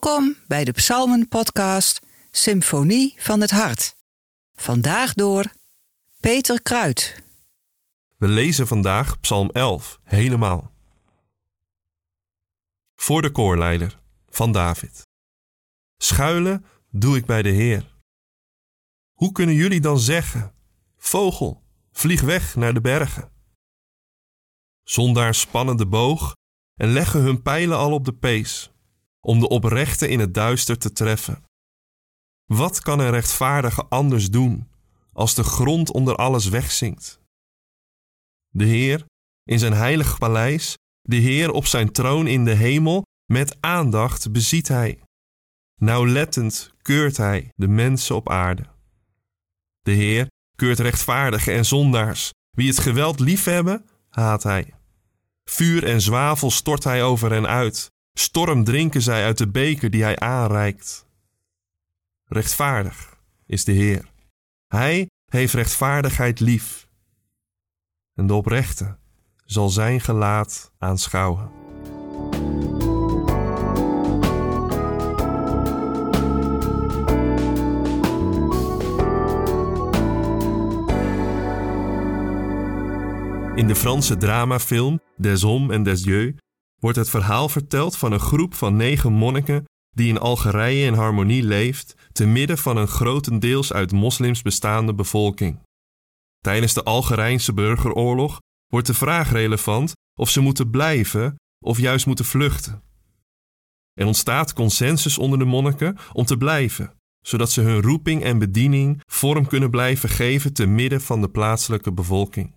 Welkom bij de Psalmen-podcast Symfonie van het Hart. Vandaag door Peter Kruid. We lezen vandaag Psalm 11 helemaal. Voor de koorleider van David. Schuilen doe ik bij de Heer. Hoe kunnen jullie dan zeggen: Vogel, vlieg weg naar de bergen? Zondaars spannen de boog en leggen hun pijlen al op de pees om de oprechte in het duister te treffen. Wat kan een rechtvaardige anders doen als de grond onder alles wegzinkt? De Heer in zijn heilig paleis, de Heer op zijn troon in de hemel, met aandacht beziet Hij. Nauwlettend keurt Hij de mensen op aarde. De Heer keurt rechtvaardigen en zondaars. Wie het geweld liefhebben, haat Hij. Vuur en zwavel stort Hij over hen uit. Storm drinken zij uit de beker die hij aanreikt. Rechtvaardig is de Heer. Hij heeft rechtvaardigheid lief. En de oprechte zal zijn gelaat aanschouwen. In de Franse dramafilm Des Hommes en des Dieux wordt het verhaal verteld van een groep van negen monniken die in Algerije in harmonie leeft, te midden van een grotendeels uit moslims bestaande bevolking. Tijdens de Algerijnse burgeroorlog wordt de vraag relevant of ze moeten blijven of juist moeten vluchten. Er ontstaat consensus onder de monniken om te blijven, zodat ze hun roeping en bediening vorm kunnen blijven geven te midden van de plaatselijke bevolking.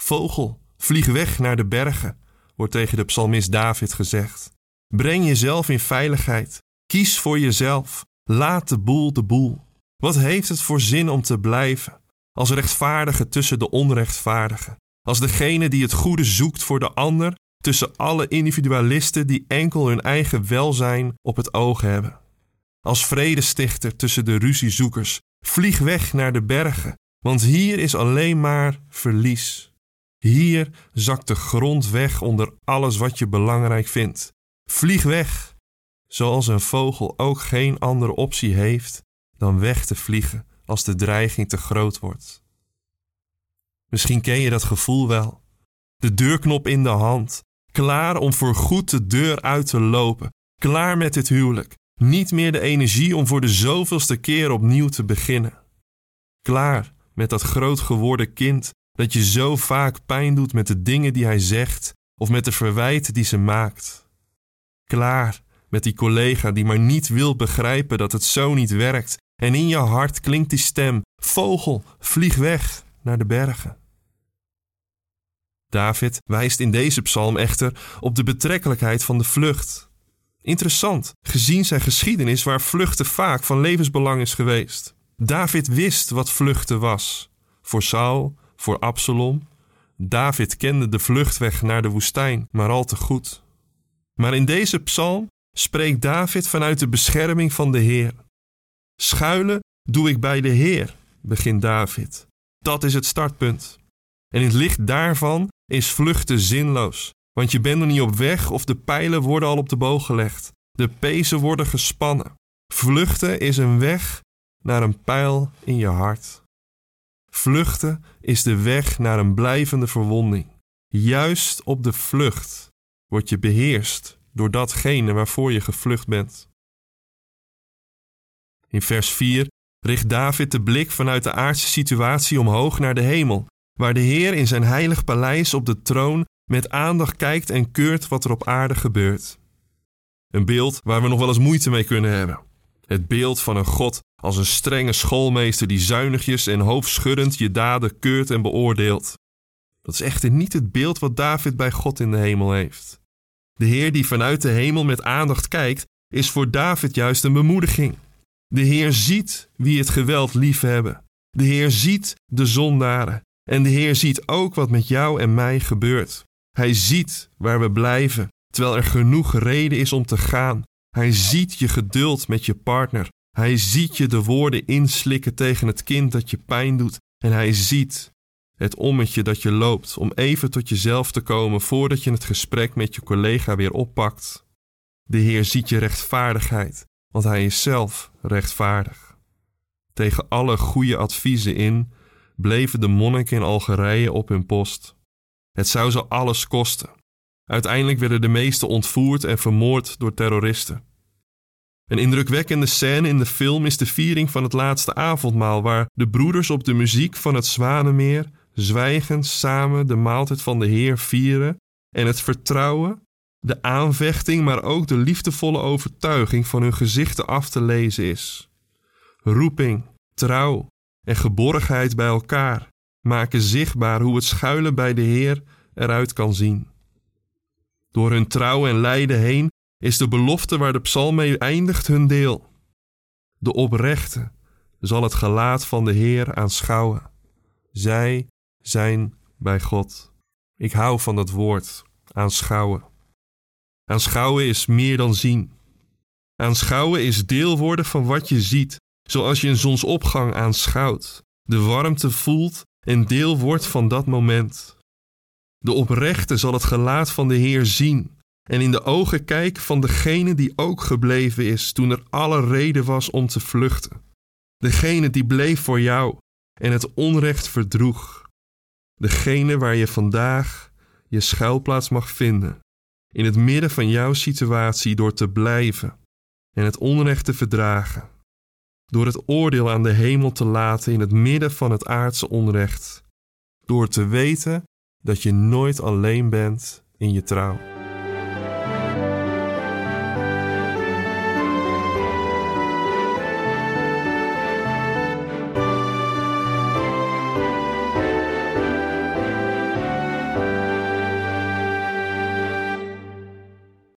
Vogel, vlieg weg naar de bergen, wordt tegen de psalmist David gezegd. Breng jezelf in veiligheid. Kies voor jezelf. Laat de boel de boel. Wat heeft het voor zin om te blijven? Als rechtvaardige tussen de onrechtvaardigen. Als degene die het goede zoekt voor de ander tussen alle individualisten die enkel hun eigen welzijn op het oog hebben. Als vredestichter tussen de ruziezoekers. Vlieg weg naar de bergen, want hier is alleen maar verlies. Hier zakt de grond weg onder alles wat je belangrijk vindt. Vlieg weg, zoals een vogel ook geen andere optie heeft dan weg te vliegen als de dreiging te groot wordt. Misschien ken je dat gevoel wel. De deurknop in de hand, klaar om voor goed de deur uit te lopen, klaar met het huwelijk, niet meer de energie om voor de zoveelste keer opnieuw te beginnen. Klaar met dat groot geworden kind dat je zo vaak pijn doet met de dingen die hij zegt of met de verwijten die ze maakt. Klaar met die collega die maar niet wil begrijpen dat het zo niet werkt en in je hart klinkt die stem: Vogel, vlieg weg naar de bergen. David wijst in deze psalm echter op de betrekkelijkheid van de vlucht. Interessant, gezien zijn geschiedenis waar vluchten vaak van levensbelang is geweest. David wist wat vluchten was. Voor Saul, voor Absalom. David kende de vluchtweg naar de woestijn maar al te goed. Maar in deze psalm spreekt David vanuit de bescherming van de Heer. Schuilen doe ik bij de Heer, begint David. Dat is het startpunt. En in het licht daarvan is vluchten zinloos, want je bent nog niet op weg of de pijlen worden al op de boog gelegd. De pezen worden gespannen. Vluchten is een weg naar een pijl in je hart. Vluchten is de weg naar een blijvende verwonding. Juist op de vlucht word je beheerst door datgene waarvoor je gevlucht bent. In vers 4 richt David de blik vanuit de aardse situatie omhoog naar de hemel, waar de Heer in zijn heilig paleis op de troon met aandacht kijkt en keurt wat er op aarde gebeurt. Een beeld waar we nog wel eens moeite mee kunnen hebben. Het beeld van een God als een strenge schoolmeester die zuinigjes en hoofdschuddend je daden keurt en beoordeelt. Dat is echter niet het beeld wat David bij God in de hemel heeft. De Heer die vanuit de hemel met aandacht kijkt, is voor David juist een bemoediging. De Heer ziet wie het geweld liefhebben. De Heer ziet de zondaren. En de Heer ziet ook wat met jou en mij gebeurt. Hij ziet waar we blijven, terwijl er genoeg reden is om te gaan. Hij ziet je geduld met je partner. Hij ziet je de woorden inslikken tegen het kind dat je pijn doet. En hij ziet het ommetje dat je loopt om even tot jezelf te komen voordat je het gesprek met je collega weer oppakt. De Heer ziet je rechtvaardigheid, want Hij is zelf rechtvaardig. Tegen alle goede adviezen in bleven de monniken in Algerije op hun post. Het zou ze alles kosten. Uiteindelijk werden de meesten ontvoerd en vermoord door terroristen. Een indrukwekkende scène in de film is de viering van het laatste avondmaal, waar de broeders op de muziek van het Zwanenmeer zwijgend samen de maaltijd van de Heer vieren en het vertrouwen, de aanvechting, maar ook de liefdevolle overtuiging van hun gezichten af te lezen is. Roeping, trouw en geborgenheid bij elkaar maken zichtbaar hoe het schuilen bij de Heer eruit kan zien. Door hun trouw en lijden heen is de belofte waar de psalm mee eindigt hun deel. De oprechte zal het gelaat van de Heer aanschouwen. Zij zijn bij God. Ik hou van dat woord, aanschouwen. Aanschouwen is meer dan zien. Aanschouwen is deel worden van wat je ziet, zoals je een zonsopgang aanschouwt, de warmte voelt en deel wordt van dat moment. De oprechte zal het gelaat van de Heer zien en in de ogen kijken van degene die ook gebleven is toen er alle reden was om te vluchten. Degene die bleef voor jou en het onrecht verdroeg. Degene waar je vandaag je schuilplaats mag vinden, in het midden van jouw situatie door te blijven en het onrecht te verdragen. Door het oordeel aan de hemel te laten in het midden van het aardse onrecht. Door te weten dat je nooit alleen bent in je trouw.